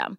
system.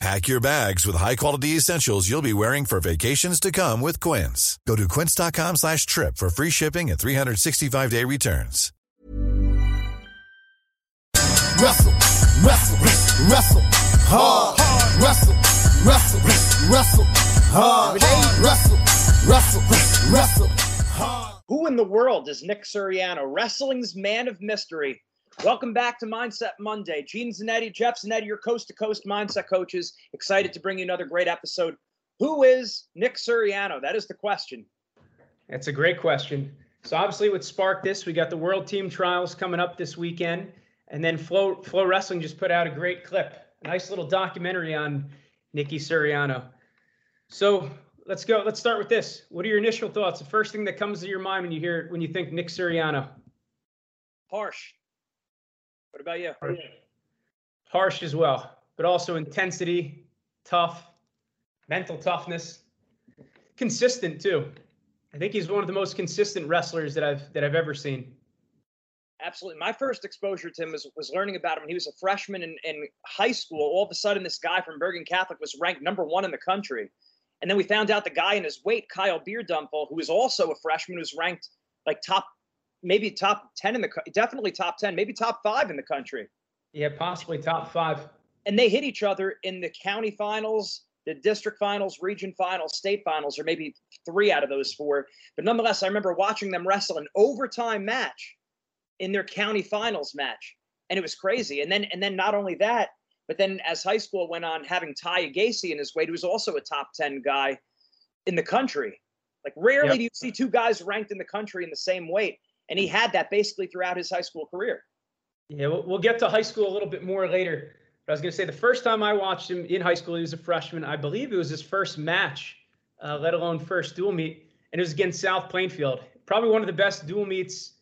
Pack your bags with high-quality essentials you'll be wearing for vacations to come with Quince. Go to quince.com slash trip for free shipping and 365-day returns. Wrestle, wrestle, wrestle, hard. Wrestle, wrestle, wrestle, hard. Wrestle, wrestle, wrestle, hard. Who in the world is Nick Suriano, wrestling's man of mystery? Welcome back to Mindset Monday. Gene Zanetti, Jeff Zanetti, your coast to coast mindset coaches. Excited to bring you another great episode. Who is Nick Suriano? That is the question. That's a great question. So obviously, what sparked this, we got the World Team Trials coming up this weekend, and then Flow Flow Wrestling just put out a great clip, a nice little documentary on Nicky Suriano. So let's go. Let's start with this. What are your initial thoughts? The first thing that comes to your mind when you hear when you think Nick Suriano? Harsh. What about you? Harsh as well, but also intensity, tough, mental toughness, consistent too. I think he's one of the most consistent wrestlers that I've that I've ever seen. Absolutely. My first exposure to him was, was learning about him when he was a freshman in, in high school. All of a sudden, this guy from Bergen Catholic was ranked number one in the country. And then we found out the guy in his weight, Kyle Bierdumpfel, who was also a freshman, was ranked like top, maybe top 10 in the, definitely top 10, maybe top five in the country. Yeah, possibly top five. And they hit each other in the county finals, the district finals, region finals, state finals, or maybe three out of those four. But nonetheless, I remember watching them wrestle an overtime match in their county finals match. And it was crazy. And then, and then not only that, but then as high school went on, having Ty Gacy in his weight, who was also a top 10 guy in the country. Like rarely Yep. do you see two guys ranked in the country in the same weight. And he had that basically throughout his high school career. Yeah, we'll, get to high school a little bit more later. But I was going to say the first time I watched him in high school, he was a freshman. I believe it was his first match, uh, let alone first dual meet, and it was against South Plainfield. Probably one of the best dual meets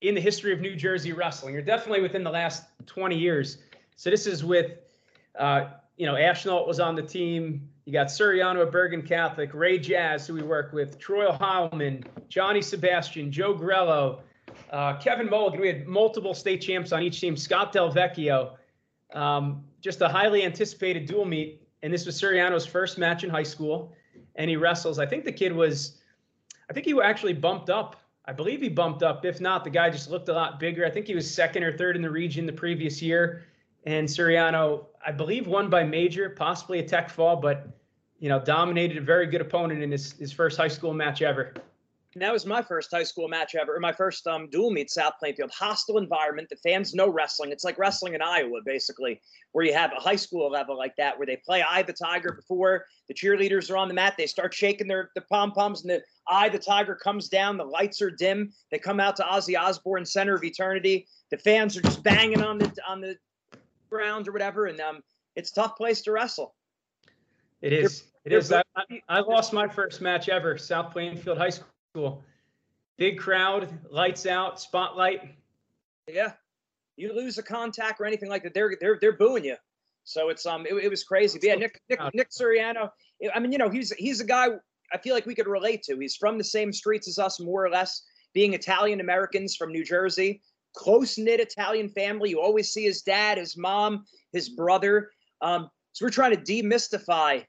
in the history of New Jersey wrestling, or definitely within the last 20 years. So this is with, uh, you know, Ashnault was on the team. You got Suriano at Bergen Catholic, Ray Jazz, who we work with, Troy Heilman, Johnny Sebastian, Joe Grello, uh, Kevin Mulligan. We had multiple state champs on each team. Scott Del Vecchio. Um, just a highly anticipated dual meet, and this was Suriano's first match in high school, and he wrestles. I think the kid was, I think he actually bumped up. I believe he bumped up. If not, the guy just looked a lot bigger. I think he was second or third in the region the previous year, and Suriano, I believe, won by major, possibly a tech fall, but you know, dominated a very good opponent in his his first high school match ever. And that was my first high school match ever, or my first um, dual meet, South Plainfield. Hostile environment. The fans know wrestling. It's like wrestling in Iowa, basically, where you have a high school level like that, where they play Eye the Tiger before the cheerleaders are on the mat. They start shaking their the pom poms, and the Eye the Tiger comes down. The lights are dim. They come out to Ozzy Osbourne, Center of Eternity. The fans are just banging on the on the ground or whatever, and um, it's a tough place to wrestle. It is. It is. I, I- lost my first match ever, South Plainfield High School. Big crowd, lights out, spotlight. Yeah, you lose a contact or anything like that, they're they're they're booing you. So it's um it, it was crazy. But yeah, Nick Nick Nick Suriano. I mean, you know, he's he's a guy I feel like we could relate to. He's from the same streets as us, more or less, being Italian Americans from New Jersey, close knit Italian family. You always see his dad, his mom, his brother. Um, so we're trying to demystify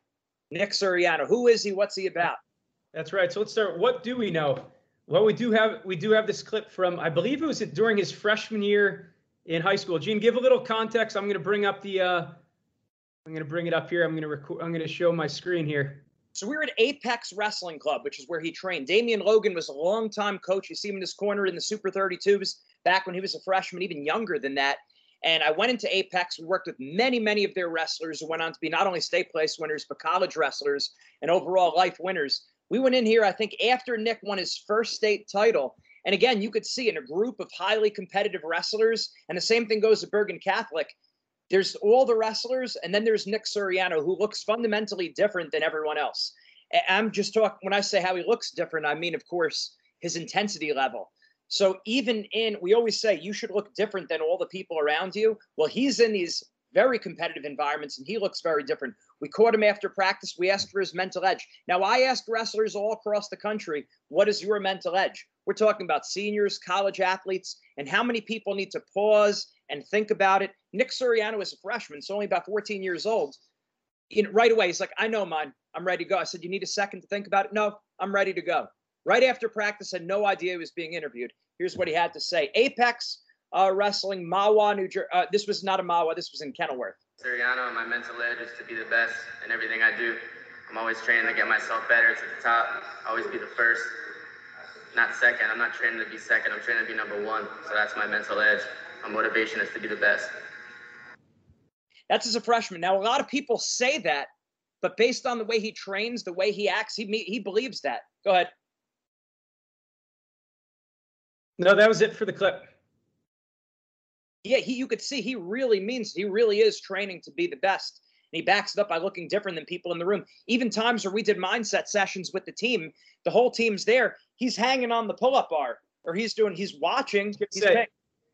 Nick Suriano. Who is he? What's he about? That's right. So let's start. What do we know? Well, we do have we do have this clip from I believe it was during his freshman year in high school. Gene, give a little context. I'm going to bring up the. Uh, I'm going to bring it up here. I'm going to record. I'm going to show my screen here. So we were at Apex Wrestling Club, which is where he trained. Damian Logan was a longtime coach. You see him in this corner in the Super 32s back when he was a freshman, even younger than that. And I went into Apex. We worked with many, many of their wrestlers who went on to be not only state place winners, but college wrestlers and overall life winners. We went in here, I think, after Nick won his first state title. And again, you could see in a group of highly competitive wrestlers, and the same thing goes to Bergen Catholic. There's all the wrestlers, and then there's Nick Suriano, who looks fundamentally different than everyone else. I'm just talking, when I say how he looks different, I mean, of course, his intensity level. So even in, we always say you should look different than all the people around you. Well, he's in these very competitive environments and he looks very different. We caught him after practice. We asked for his mental edge. Now, I asked wrestlers all across the country, what is your mental edge? We're talking about seniors, college athletes, and how many people need to pause and think about it. Nick Suriano is a freshman, so only about 14 years old. In, right away, he's like, I know mine. I'm ready to go. I said, You need a second to think about it? No, I'm ready to go. Right after practice, had no idea he was being interviewed. Here's what he had to say Apex uh, Wrestling, Mahwah, New Jersey. Uh, this was not a Mahwah, this was in Kenilworth. Suriano, my mental edge is to be the best in everything I do. I'm always training to get myself better to the top, always be the first, not second. I'm not training to be second, I'm training to be number one. So that's my mental edge. My motivation is to be the best. That's as a freshman. Now, a lot of people say that, but based on the way he trains, the way he acts, he he believes that. Go ahead. No, that was it for the clip yeah, he you could see he really means he really is training to be the best. And he backs it up by looking different than people in the room. Even times where we did mindset sessions with the team, the whole team's there. He's hanging on the pull-up bar, or he's doing. He's watching. He's say,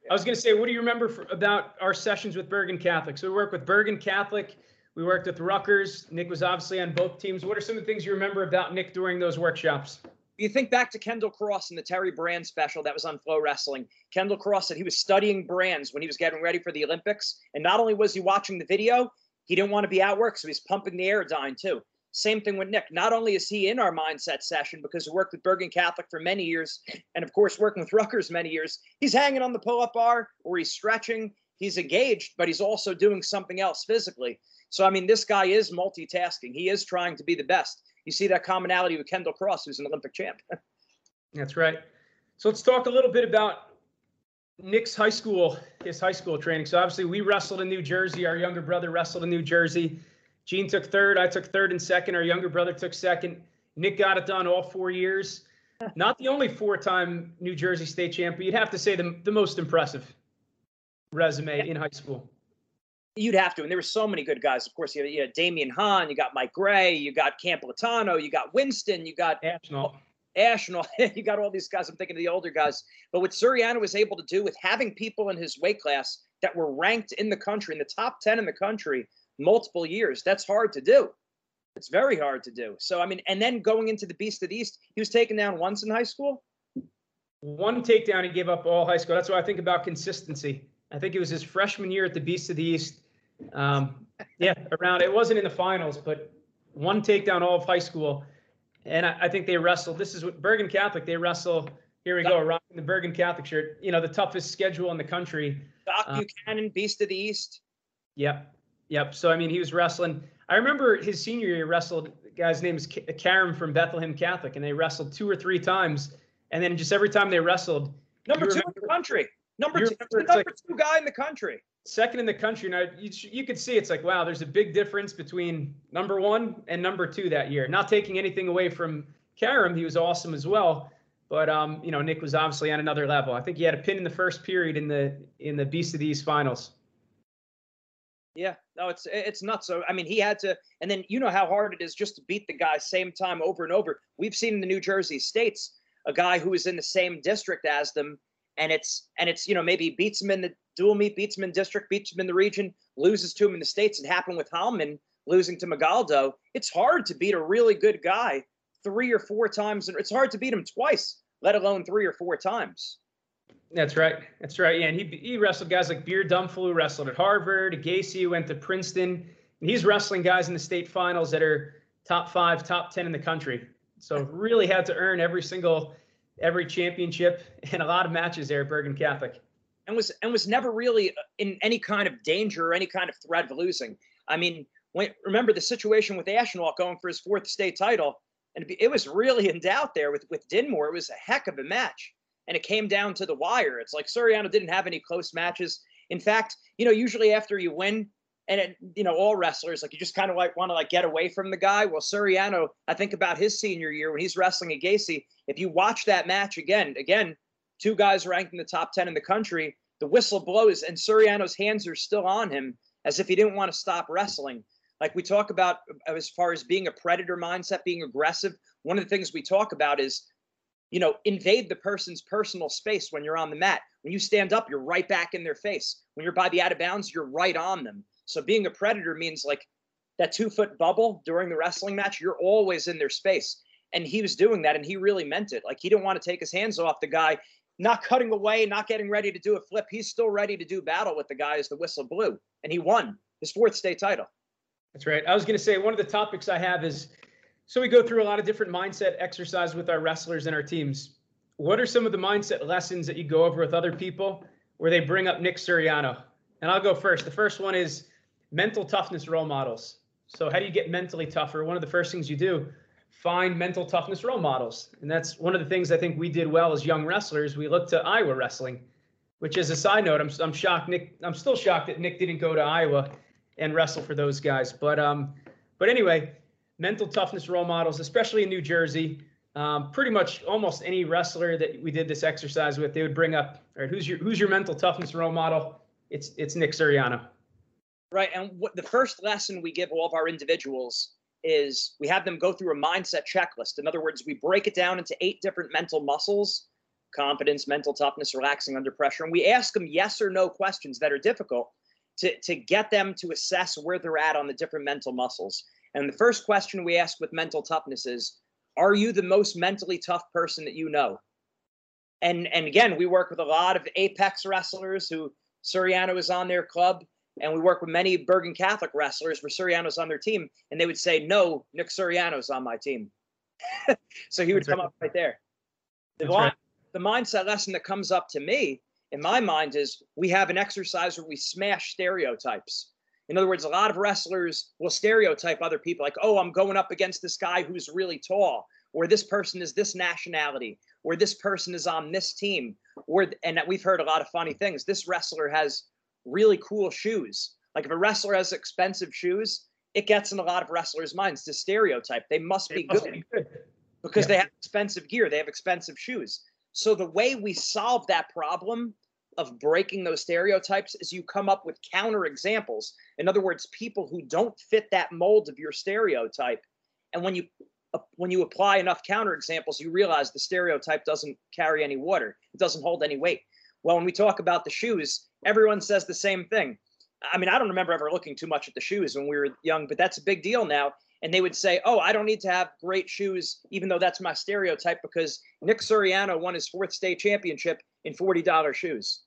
I was going to say, what do you remember for, about our sessions with Bergen Catholic? So we work with Bergen Catholic. We worked with Rutgers. Nick was obviously on both teams. What are some of the things you remember about Nick during those workshops? You think back to Kendall Cross in the Terry Brand special that was on FloWrestling, Kendall Cross said he was studying brands when he was getting ready for the Olympics. And not only was he watching the video, he didn't want to be out work, so he's pumping the Airdyne too. Same thing with Nick. Not only is he in our mindset session because he worked with Bergen Catholic for many years, and of course working with Rutgers many years, he's hanging on the pull-up bar or he's stretching. He's engaged, but he's also doing something else physically. So I mean, this guy is multitasking. He is trying to be the best you see that commonality with Kendall Cross, who's an Olympic champ. That's right. So let's talk a little bit about Nick's high school, his high school training. So obviously we wrestled in New Jersey. Our younger brother wrestled in New Jersey. Gene took third. I took third and second. Our younger brother took second. Nick got it done all four years. Not the only four-time New Jersey state champion. You'd have to say the, the most impressive resume in high school. You'd have to, and there were so many good guys. Of course, you had, you had Damian Hahn, you got Mike Gray, you got Camp Latano, you got Winston, you got Ashnault. Ashnault, you got all these guys. I'm thinking of the older guys. But what Suriano was able to do with having people in his weight class that were ranked in the country, in the top 10 in the country, multiple years, that's hard to do. It's very hard to do. So, I mean, and then going into the Beast of the East, he was taken down once in high school. One takedown, he gave up all high school. That's why I think about consistency. I think it was his freshman year at the Beast of the East. Um, yeah, around it wasn't in the finals, but one takedown all of high school, and I, I, think they wrestled. This is what Bergen Catholic. They wrestle. Here we go, rocking the Bergen Catholic shirt. You know, the toughest schedule in the country. Doc um, Buchanan, Beast of the East. Yep, yep. So I mean, he was wrestling. I remember his senior year wrestled. guy's name is Karam from Bethlehem Catholic, and they wrestled two or three times, and then just every time they wrestled, number two remember, in the country. Number two, number like, two guy in the country second in the country. Now you, you could see it's like wow, there's a big difference between number one and number two that year. Not taking anything away from Karam, he was awesome as well. But um, you know, Nick was obviously on another level. I think he had a pin in the first period in the in the Beast of the East finals. Yeah, no, it's it's nuts. So I mean, he had to, and then you know how hard it is just to beat the guy same time over and over. We've seen in the New Jersey states a guy who is in the same district as them, and it's and it's you know maybe beats him in the dual meet, beats him in district, beats him in the region, loses to him in the states. It happened with Hallman losing to Magaldo. It's hard to beat a really good guy three or four times, and it's hard to beat him twice, let alone three or four times. That's right. That's right. Yeah, and he he wrestled guys like Beer who wrestled at Harvard. Gacy went to Princeton, and he's wrestling guys in the state finals that are top five, top ten in the country. So really had to earn every single every championship and a lot of matches there at Bergen Catholic. And was and was never really in any kind of danger or any kind of threat of losing. I mean, when, remember the situation with Ashnault going for his fourth state title, and it was really in doubt there with with Dinmore. It was a heck of a match and it came down to the wire. It's like Suriano didn't have any close matches. In fact, you know, usually after you win, and it, you know, all wrestlers like you just kind of like want to like get away from the guy. Well, Suriano, I think about his senior year when he's wrestling at Gacy. If you watch that match again, again, two guys ranked in the top ten in the country. The whistle blows, and Suriano's hands are still on him, as if he didn't want to stop wrestling. Like we talk about uh, as far as being a predator mindset, being aggressive. One of the things we talk about is you know, invade the person's personal space when you're on the mat. When you stand up, you're right back in their face. When you're by the out of bounds, you're right on them. So being a predator means like that two foot bubble during the wrestling match, you're always in their space. And he was doing that and he really meant it. Like he didn't want to take his hands off the guy, not cutting away, not getting ready to do a flip. He's still ready to do battle with the guy as the whistle blew. And he won his fourth state title. That's right. I was going to say one of the topics I have is so we go through a lot of different mindset exercise with our wrestlers and our teams. What are some of the mindset lessons that you go over with other people where they bring up Nick Suriano? And I'll go first. The first one is mental toughness role models. So how do you get mentally tougher? One of the first things you do, find mental toughness role models. And that's one of the things I think we did well as young wrestlers. We looked to Iowa wrestling, which is a side note. I'm, I'm shocked Nick, I'm still shocked that Nick didn't go to Iowa and wrestle for those guys. But um, but anyway, mental toughness role models, especially in New Jersey. Um, pretty much almost any wrestler that we did this exercise with, they would bring up, all right, who's your who's your mental toughness role model? It's it's Nick Suriano. Right, and what the first lesson we give all of our individuals is we have them go through a mindset checklist. In other words, we break it down into eight different mental muscles: confidence, mental toughness, relaxing under pressure, and we ask them yes or no questions that are difficult to to get them to assess where they're at on the different mental muscles. And the first question we ask with mental toughness is Are you the most mentally tough person that you know? And, and again, we work with a lot of Apex wrestlers who Suriano is on their club, and we work with many Bergen Catholic wrestlers where Suriano's on their team, and they would say, No, Nick Suriano's on my team. so he would That's come right. up right there. The, right. the mindset lesson that comes up to me in my mind is we have an exercise where we smash stereotypes. In other words, a lot of wrestlers will stereotype other people like, oh, I'm going up against this guy who's really tall, or this person is this nationality, or this person is on this team, or and we've heard a lot of funny things. This wrestler has really cool shoes. Like if a wrestler has expensive shoes, it gets in a lot of wrestlers' minds to stereotype. They must be, must good, be good, because yeah. they have expensive gear, they have expensive shoes. So the way we solve that problem of breaking those stereotypes is you come up with counter examples. In other words, people who don't fit that mold of your stereotype. And when you when you apply enough counter examples, you realize the stereotype doesn't carry any water. It doesn't hold any weight. Well, when we talk about the shoes, everyone says the same thing. I mean, I don't remember ever looking too much at the shoes when we were young, but that's a big deal now. And they would say, "Oh, I don't need to have great shoes, even though that's my stereotype, because Nick Suriano won his fourth state championship in $40 shoes.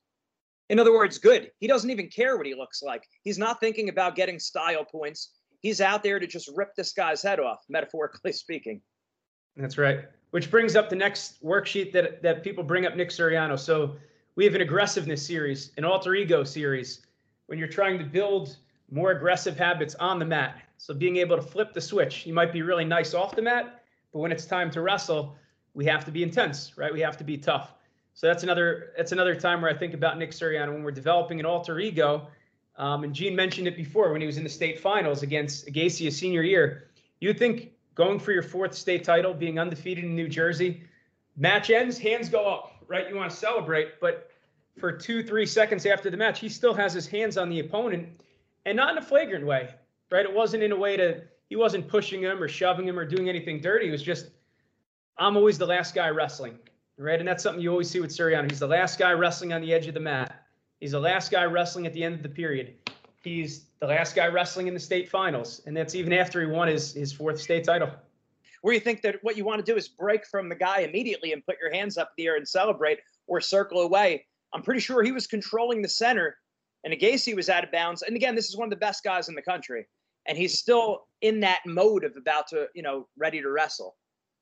In other words, good. He doesn't even care what he looks like. He's not thinking about getting style points. He's out there to just rip this guy's head off, metaphorically speaking. That's right. Which brings up the next worksheet that, that people bring up Nick Suriano. So we have an aggressiveness series, an alter ego series, when you're trying to build more aggressive habits on the mat. So being able to flip the switch. You might be really nice off the mat, but when it's time to wrestle, we have to be intense, right? We have to be tough. So that's another that's another time where I think about Nick Suriano when we're developing an alter ego. Um, and Gene mentioned it before when he was in the state finals against Gacy a senior year. You'd think going for your fourth state title, being undefeated in New Jersey, match ends, hands go up, right? You want to celebrate, but for two, three seconds after the match, he still has his hands on the opponent, and not in a flagrant way, right? It wasn't in a way to he wasn't pushing him or shoving him or doing anything dirty. It was just I'm always the last guy wrestling, right? And that's something you always see with Suriano. He's the last guy wrestling on the edge of the mat. He's the last guy wrestling at the end of the period. He's the last guy wrestling in the state finals, and that's even after he won his his fourth state title. Where you think that what you want to do is break from the guy immediately and put your hands up in the air and celebrate, or circle away. I'm pretty sure he was controlling the center, and Gacy was out of bounds. And again, this is one of the best guys in the country, and he's still in that mode of about to, you know, ready to wrestle.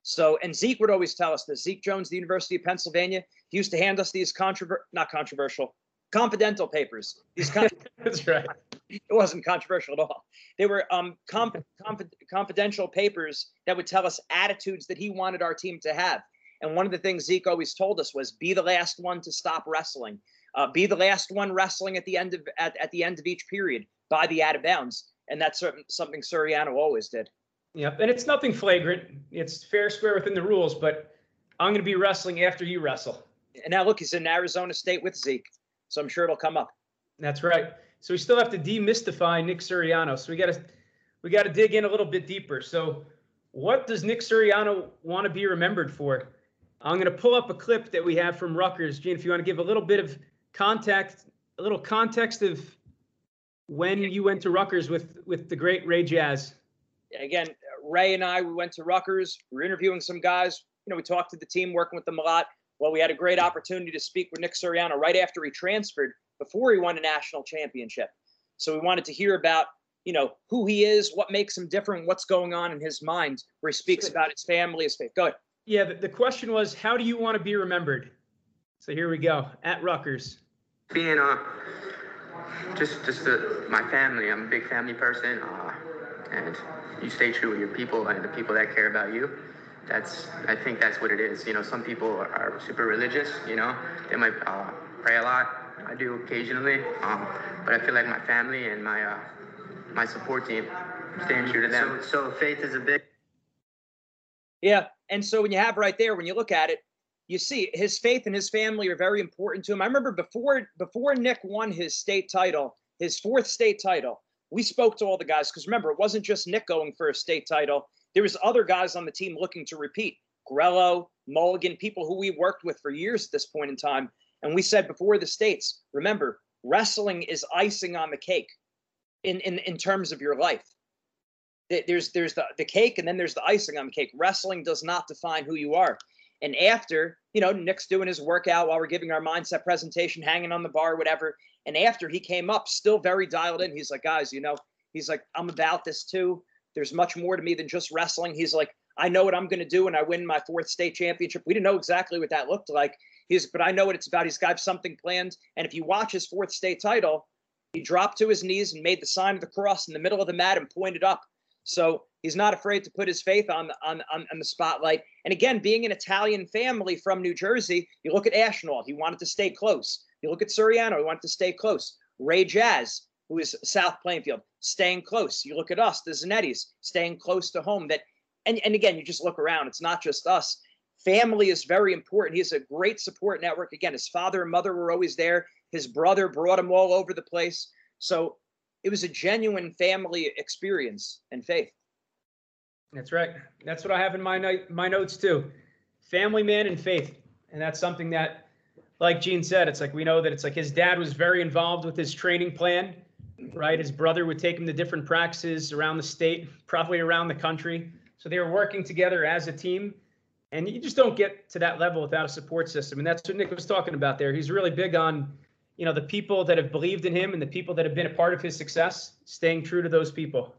So, and Zeke would always tell us this. Zeke Jones, the University of Pennsylvania, he used to hand us these controver not controversial, confidential papers. These con- That's right. it wasn't controversial at all. They were um, conf- conf- confidential papers that would tell us attitudes that he wanted our team to have. And one of the things Zeke always told us was, "Be the last one to stop wrestling. Uh, be the last one wrestling at the end of at, at the end of each period by the out of bounds." And that's certain, something Suriano always did. Yep, and it's nothing flagrant. It's fair square within the rules, but I'm going to be wrestling after you wrestle. And now look, he's in Arizona State with Zeke, so I'm sure it'll come up. That's right. So we still have to demystify Nick Suriano. So we got to we got to dig in a little bit deeper. So what does Nick Suriano want to be remembered for? I'm going to pull up a clip that we have from Rutgers. Gene, if you want to give a little bit of context, a little context of when you went to Rutgers with with the great Ray Jazz. Again, Ray and I, we went to Rutgers. We were interviewing some guys. You know, we talked to the team, working with them a lot. Well, we had a great opportunity to speak with Nick Suriano right after he transferred, before he won a national championship. So we wanted to hear about, you know, who he is, what makes him different, what's going on in his mind, where he speaks about his family, his faith. Go ahead. Yeah, the, the question was, how do you want to be remembered? So here we go at Rutgers. Being uh, just just uh, my family. I'm a big family person, uh, and you stay true with your people and the people that care about you. That's I think that's what it is. You know, some people are, are super religious. You know, they might uh, pray a lot. I do occasionally, um, but I feel like my family and my uh, my support team, staying true to them. So, so faith is a big. Yeah. And so when you have right there, when you look at it, you see his faith and his family are very important to him. I remember before before Nick won his state title, his fourth state title, we spoke to all the guys because remember, it wasn't just Nick going for a state title. There was other guys on the team looking to repeat. Grello, Mulligan, people who we worked with for years at this point in time. And we said before the states, remember, wrestling is icing on the cake in, in, in terms of your life. There's there's the, the cake and then there's the icing on the cake. Wrestling does not define who you are. And after, you know, Nick's doing his workout while we're giving our mindset presentation, hanging on the bar, whatever. And after he came up, still very dialed in. He's like, guys, you know, he's like, I'm about this too. There's much more to me than just wrestling. He's like, I know what I'm going to do when I win my fourth state championship. We didn't know exactly what that looked like. He's, but I know what it's about. He's got something planned. And if you watch his fourth state title, he dropped to his knees and made the sign of the cross in the middle of the mat and pointed up. So he's not afraid to put his faith on the, on, on, on the spotlight. And again, being an Italian family from New Jersey, you look at Ashnault, he wanted to stay close. You look at Suriano, he wanted to stay close. Ray Jazz, who is South Plainfield, staying close. You look at us, the Zanettis, staying close to home. That and, and again, you just look around, it's not just us. Family is very important. He has a great support network. Again, his father and mother were always there. His brother brought him all over the place. So it was a genuine family experience and faith. That's right. That's what I have in my my notes too. Family man and faith. And that's something that like Gene said, it's like we know that it's like his dad was very involved with his training plan, right? His brother would take him to different practices around the state, probably around the country. So they were working together as a team. And you just don't get to that level without a support system. And that's what Nick was talking about there. He's really big on, you know, the people that have believed in him and the people that have been a part of his success, staying true to those people.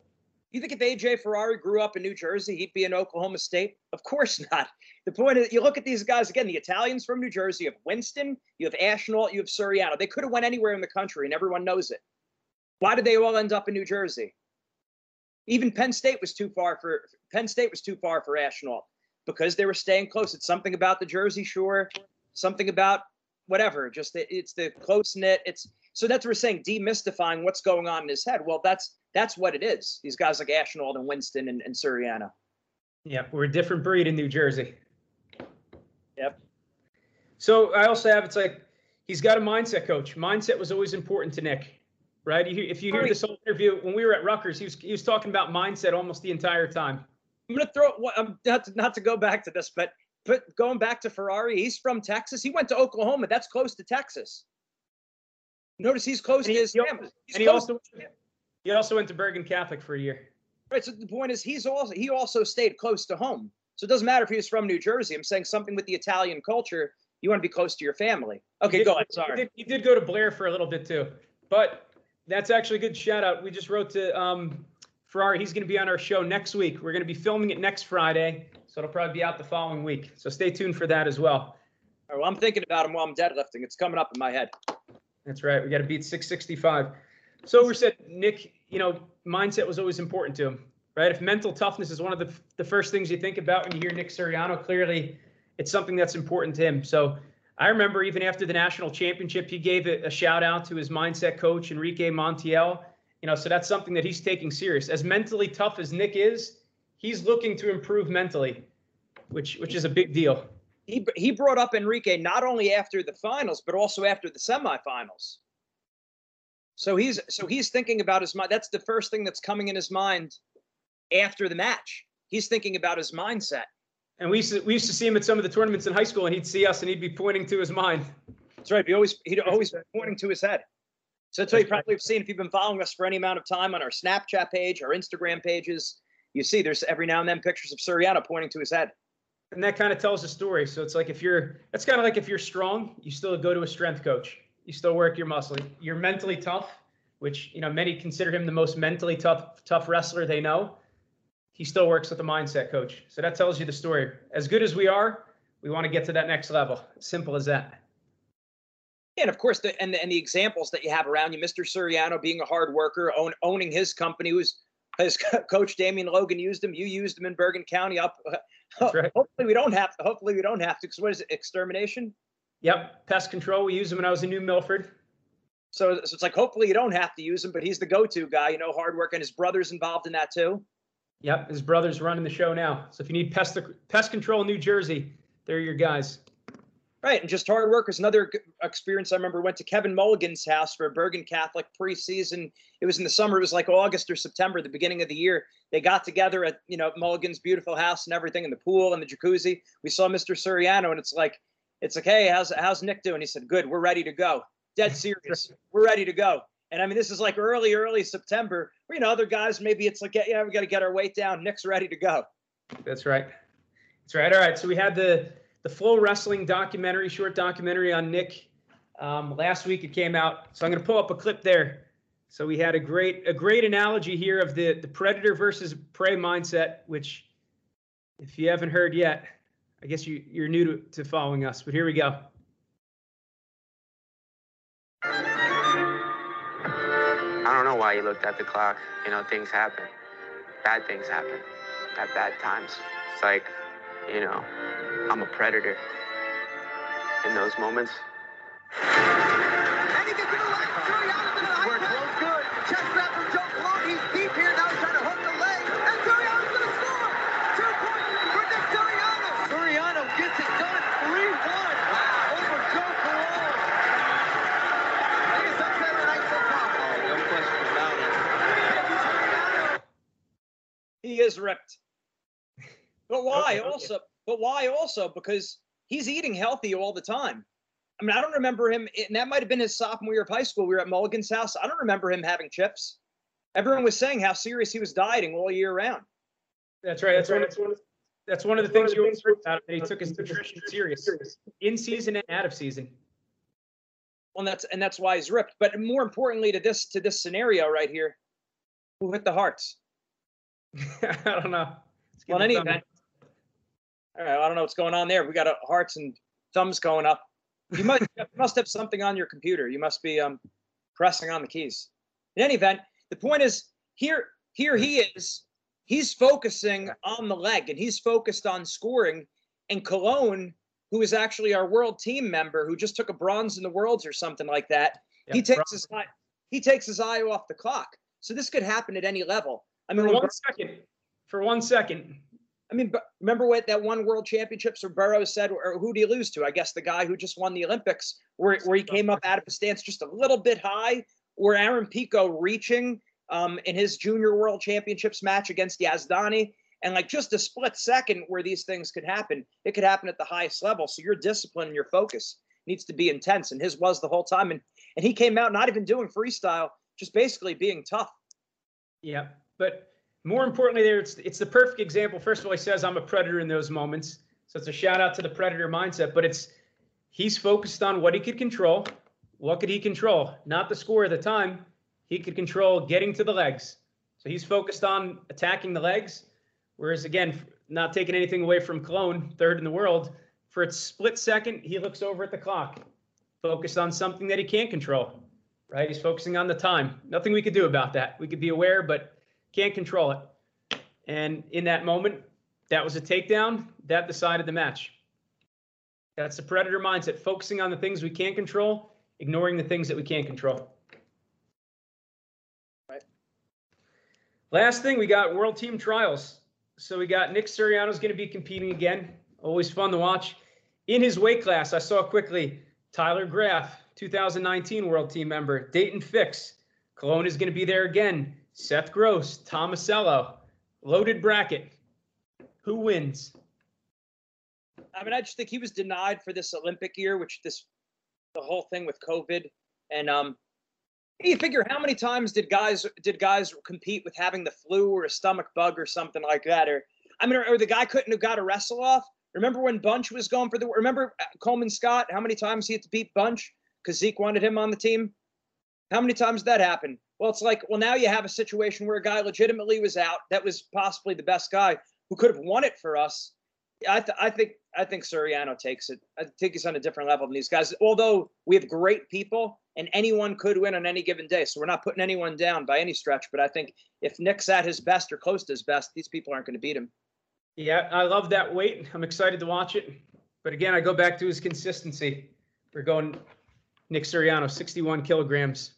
You think if AJ Ferrari grew up in New Jersey, he'd be in Oklahoma State? Of course not. The point is, you look at these guys again. The Italians from New Jersey. You have Winston. You have Ashnault. You have Suriano. They could have went anywhere in the country, and everyone knows it. Why did they all end up in New Jersey? Even Penn State was too far for Penn State was too far for Ashnault because they were staying close. It's something about the Jersey Shore, something about whatever. Just the, it's the close knit. It's so that's what we're saying, demystifying what's going on in his head. Well, that's that's what it is. These guys like Ashnault and Winston and, and Suriano. Yeah, we're a different breed in New Jersey. Yep. So I also have it's like he's got a mindset coach. Mindset was always important to Nick, right? You, if you hear this whole interview when we were at Rutgers, he was he was talking about mindset almost the entire time. I'm gonna throw. Um, not to, not to go back to this, but but going back to Ferrari, he's from Texas. He went to Oklahoma. That's close to Texas. Notice he's close And to his he family. He's and he also he also went to Bergen Catholic for a year. Right. So the point is, he's also he also stayed close to home. So it doesn't matter if he was from New Jersey. I'm saying something with the Italian culture. You want to be close to your family. Okay, He go did- ahead. He Sorry. did, he did go to Blair for a little bit too, but that's actually a good shout out. We just wrote to um, Ferrari. He's going to be on our show next week. We're going to be filming it next Friday, so it'll probably be out the following week. So stay tuned for that as well. Right, well, I'm thinking about him while I'm deadlifting. It's coming up in my head. That's right. We got to beat 665. So we said, Nick, you know, mindset was always important to him, right? If mental toughness is one of the, the first things you think about when you hear Nick Suriano, clearly it's something that's important to him. So I remember even after the national championship, he gave a, a shout out to his mindset coach, Enrique Montiel. You know, so that's something that he's taking serious. As mentally tough as Nick is, he's looking to improve mentally, which which is a big deal. He he brought up Enrique not only after the finals but also after the semifinals. So he's so he's thinking about his mind. That's the first thing that's coming in his mind after the match. He's thinking about his mindset. And we used to, we used to see him at some of the tournaments in high school, and he'd see us, and he'd be pointing to his mind. That's right. He always he'd always be pointing to his head. So that's what you probably have seen if you've been following us for any amount of time on our Snapchat page, our Instagram pages. You see, there's every now and then pictures of Suriano pointing to his head. and that kind of tells a story. So it's like if you're, that's kind of like if you're strong, you still go to a strength coach. You still work your muscle. You're mentally tough, which you know many consider him the most mentally tough tough wrestler they know. He still works with the mindset coach. So that tells you the story. As good as we are, we want to get to that next level. Simple as that. And of course, the and the, and the examples that you have around you, Mr. Suriano being a hard worker, own, owning his company, who's his coach Damian Logan used him. You used him in Bergen County. Up, That's right. hopefully we don't have. To, Hopefully we don't have to. Because what is it? Extermination. Yep, pest control. We used him when I was in New Milford. So, so it's like hopefully you don't have to use him, but he's the go-to guy. You know, hard work, and his brother's involved in that too. Yep, his brother's running the show now. So if you need pest pest control in New Jersey, they're your guys. Right, and just hard work is another experience. I remember went to Kevin Mulligan's house for a Bergen Catholic preseason. It was in the summer. It was like August or September, the beginning of the year. They got together at you know Mulligan's beautiful house and everything, in the pool and the jacuzzi. We saw Mr. Suriano, and it's like, it's like, hey, how's how's Nick doing? He said, good. We're ready to go. Dead serious. We're ready to go. And I mean, this is like early, early September. You know, other guys maybe it's like, yeah, we got to get our weight down. Nick's ready to go. That's right. That's right. All right. So we had the the FloWrestling documentary, short documentary on Nick. Um, last week it came out. So I'm going to pull up a clip there. So we had a great a great analogy here of the the predator versus prey mindset, which if you haven't heard yet, I guess you you're new to, to following us. But here we go. Know why you looked at the clock. You know, things happen. Bad things happen at bad times. It's like, you know, I'm a predator in those moments. And he gets to the leg. Suriano's gonna high press. good. Chest grab from Joe Colon. He's deep here now. He's trying to hook the leg. And Suriano's gonna score. Two points for Nick Suriano. Suriano gets it done. 3-1 over Joe Colon. Biggest upset of the night so far. No question about it. He is ripped. But why also? But why also? Because he's eating healthy all the time. I mean, I don't remember him, and that might have been his sophomore year of high school. We were at Mulligan's house. I don't remember him having chips. Everyone was saying how serious he was dieting all year round. That's right. That's one. Of, that's one of the things you always heard about. That he took his nutrition serious, in season and out of season. Well, and that's and that's why he's ripped. But more importantly to this to this scenario right here, who hit the hearts? I don't know. Well, in any event, all right, I don't know what's going on there. We got a hearts and thumbs going up. You must must have something on your computer. You must be um pressing on the keys. In any event, the point is here here he is. He's focusing on the leg and he's focused on scoring. And Colon, who is actually our world team member, who just took a bronze in the worlds or something like that, he takes his eye he takes his eye off the clock. So this could happen at any level. I mean, For one second. For one second. I mean, but remember what that one World Championships where Burroughs said, or who do you lose to? I guess the guy who just won the Olympics, where where he came up out of his stance just a little bit high, or Aaron Pico reaching um, in his Junior World Championships match against Yazdani, And like just a split second where these things could happen, it could happen at the highest level. So your discipline and your focus needs to be intense. And his was the whole time. And and he came out not even doing freestyle, just basically being tough. Yeah. But more importantly, there it's it's the perfect example. First of all, he says I'm a predator in those moments. So it's a shout out to the predator mindset, but it's he's focused on what he could control. What could he control? Not the score at the time. He could control getting to the legs. So he's focused on attacking the legs. Whereas again, not taking anything away from Colon, third in the world, for a split second, he looks over at the clock, focused on something that he can't control. Right? He's focusing on the time. Nothing we could do about that. We could be aware, but can't control it. And in that moment, that was a takedown. That decided the match. That's the predator mindset, focusing on the things we can't control, ignoring the things that we can't control. Right. Last thing, we got World Team Trials. So we got Nick Suriano's going to be competing again. Always fun to watch. In his weight class, I saw quickly Tyler Graff, 2019 World Team member. Daton Fix. Colon is going to be there again. Seth Gross, Tomasello. Loaded bracket. Who wins? I mean, I just think he was denied for this Olympic year, which this the whole thing with COVID. And um you figure how many times did guys did guys compete with having the flu or a stomach bug or something like that? Or I mean, or, or the guy couldn't have got a wrestle off. Remember when Bunch was going for the remember uh, Coleman Scott? How many times he had to beat Bunch because Zeke wanted him on the team? How many times did that happen? Well, it's like, well, now you have a situation where a guy legitimately was out that was possibly the best guy who could have won it for us. I, th- I think I think Suriano takes it. I think he's on a different level than these guys. Although we have great people and anyone could win on any given day, so we're not putting anyone down by any stretch. But I think if Nick's at his best or close to his best, these people aren't going to beat him. Yeah, I love that weight. I'm excited to watch it. But again, I go back to his consistency. We're going Nick Suriano, 61 kilograms.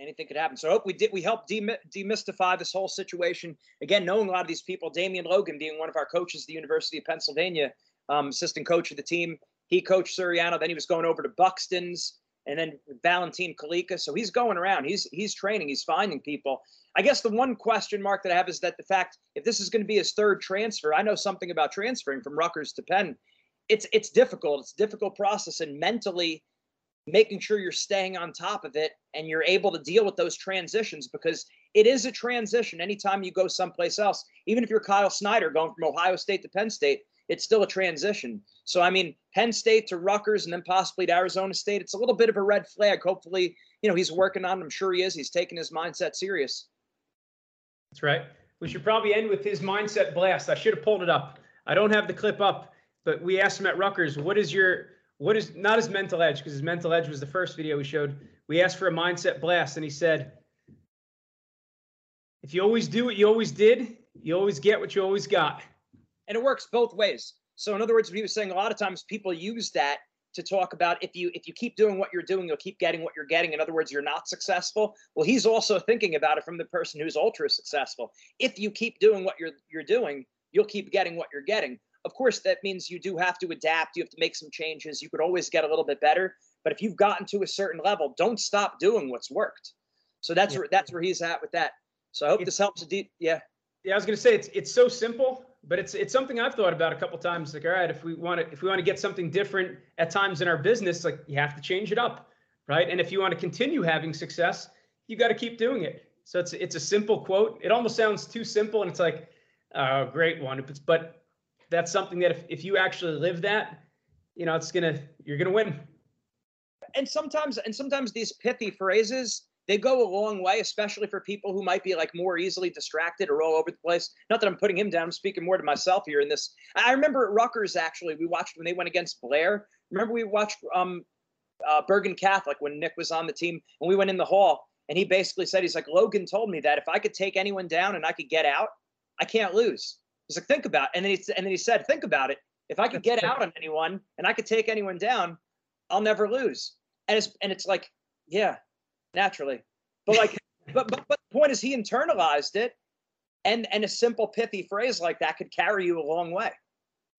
Anything could happen. So I hope we did. We helped demy- demystify this whole situation. Again, knowing a lot of these people, Damian Logan being one of our coaches at the University of Pennsylvania, um, assistant coach of the team. He coached Suriano. Then he was going over to Buxton's, and then Valentin Kalika. So he's going around. He's he's training. He's finding people. I guess the one question mark that I have is that the fact if this is going to be his third transfer, I know something about transferring from Rutgers to Penn. It's it's difficult. It's a difficult process, and mentally making sure you're staying on top of it and you're able to deal with those transitions because it is a transition anytime you go someplace else. Even if you're Kyle Snyder going from Ohio State to Penn State, it's still a transition. So, I mean, Penn State to Rutgers and then possibly to Arizona State, it's a little bit of a red flag. Hopefully, you know, he's working on it. I'm sure he is. He's taking his mindset serious. That's right. We should probably end with his mindset blast. I should have pulled it up. I don't have the clip up, but we asked him at Rutgers, what is your what is not his mental edge because his mental edge was the first video we showed. We asked for a mindset blast and he said if you always do what you always did you always get what you always got. And it works both ways. So in other words what he was saying a lot of times people use that to talk about if you if you keep doing what you're doing you'll keep getting what you're getting. In other words you're not successful. Well he's also thinking about it from the person who's ultra successful. If you keep doing what you're you're doing you'll keep getting what you're getting of course, that means you do have to adapt. You have to make some changes. You could always get a little bit better. But if you've gotten to a certain level, don't stop doing what's worked. So that's yeah. where that's where he's at with that. So I hope it's, this helps. Yeah. Yeah, I was gonna say it's it's so simple, but it's it's something I've thought about a couple times. Like, all right, if we want to if we want to get something different at times in our business, like you have to change it up, right? And if you want to continue having success, you got to keep doing it. So it's it's a simple quote. It almost sounds too simple, and it's like, oh, great one. But that's something that if, if you actually live that, you know, it's gonna you're gonna win. And sometimes and sometimes these pithy phrases they go a long way, especially for people who might be like more easily distracted or all over the place. Not that I'm putting him down, I'm speaking more to myself here in this. I remember at Rutgers actually, we watched when they went against Blair. Remember we watched um uh, Bergen Catholic when Nick was on the team and we went in the hall and he basically said he's like Logan told me that if I could take anyone down and I could get out, I can't lose. He's like, think about it. And then he and then he said, think about it. If I could get out on anyone and I could take anyone down, I'll never lose. And it's and it's like, yeah, naturally. But like, but, but but the point is he internalized it, and and a simple pithy phrase like that could carry you a long way.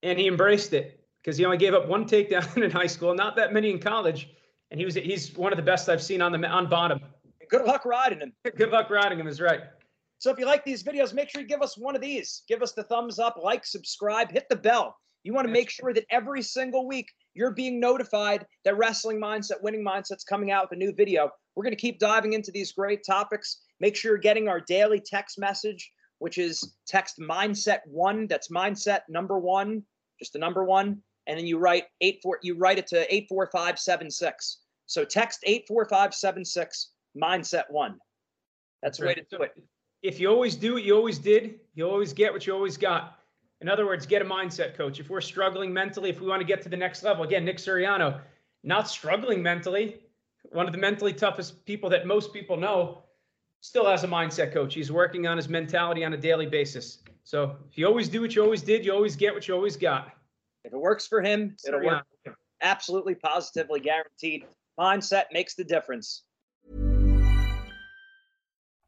And he embraced it because he only gave up one takedown in high school, not that many in college, and he was he's one of the best I've seen on the on bottom. Good luck riding him. Good luck riding him is right. So if you like these videos, make sure you give us one of these. Give us the thumbs up, like, subscribe, hit the bell. You want to make sure that every single week you're being notified that Wrestling Mindset, Winning Mindset's coming out with a new video. We're going to keep diving into these great topics. Make sure you're getting our daily text message, which is text mindset one. That's mindset number one, just the number one. And then you write eight four, you write it to 84576. So text 84576 mindset one. That's the way to do it. If you always do what you always did, you always get what you always got. In other words, get a mindset coach. If we're struggling mentally, if we want to get to the next level, again, Nick Suriano, not struggling mentally, one of the mentally toughest people that most people know, still has a mindset coach. He's working on his mentality on a daily basis. So if you always do what you always did, you always get what you always got. If it works for him, it'll work. Absolutely, positively guaranteed. Mindset makes the difference.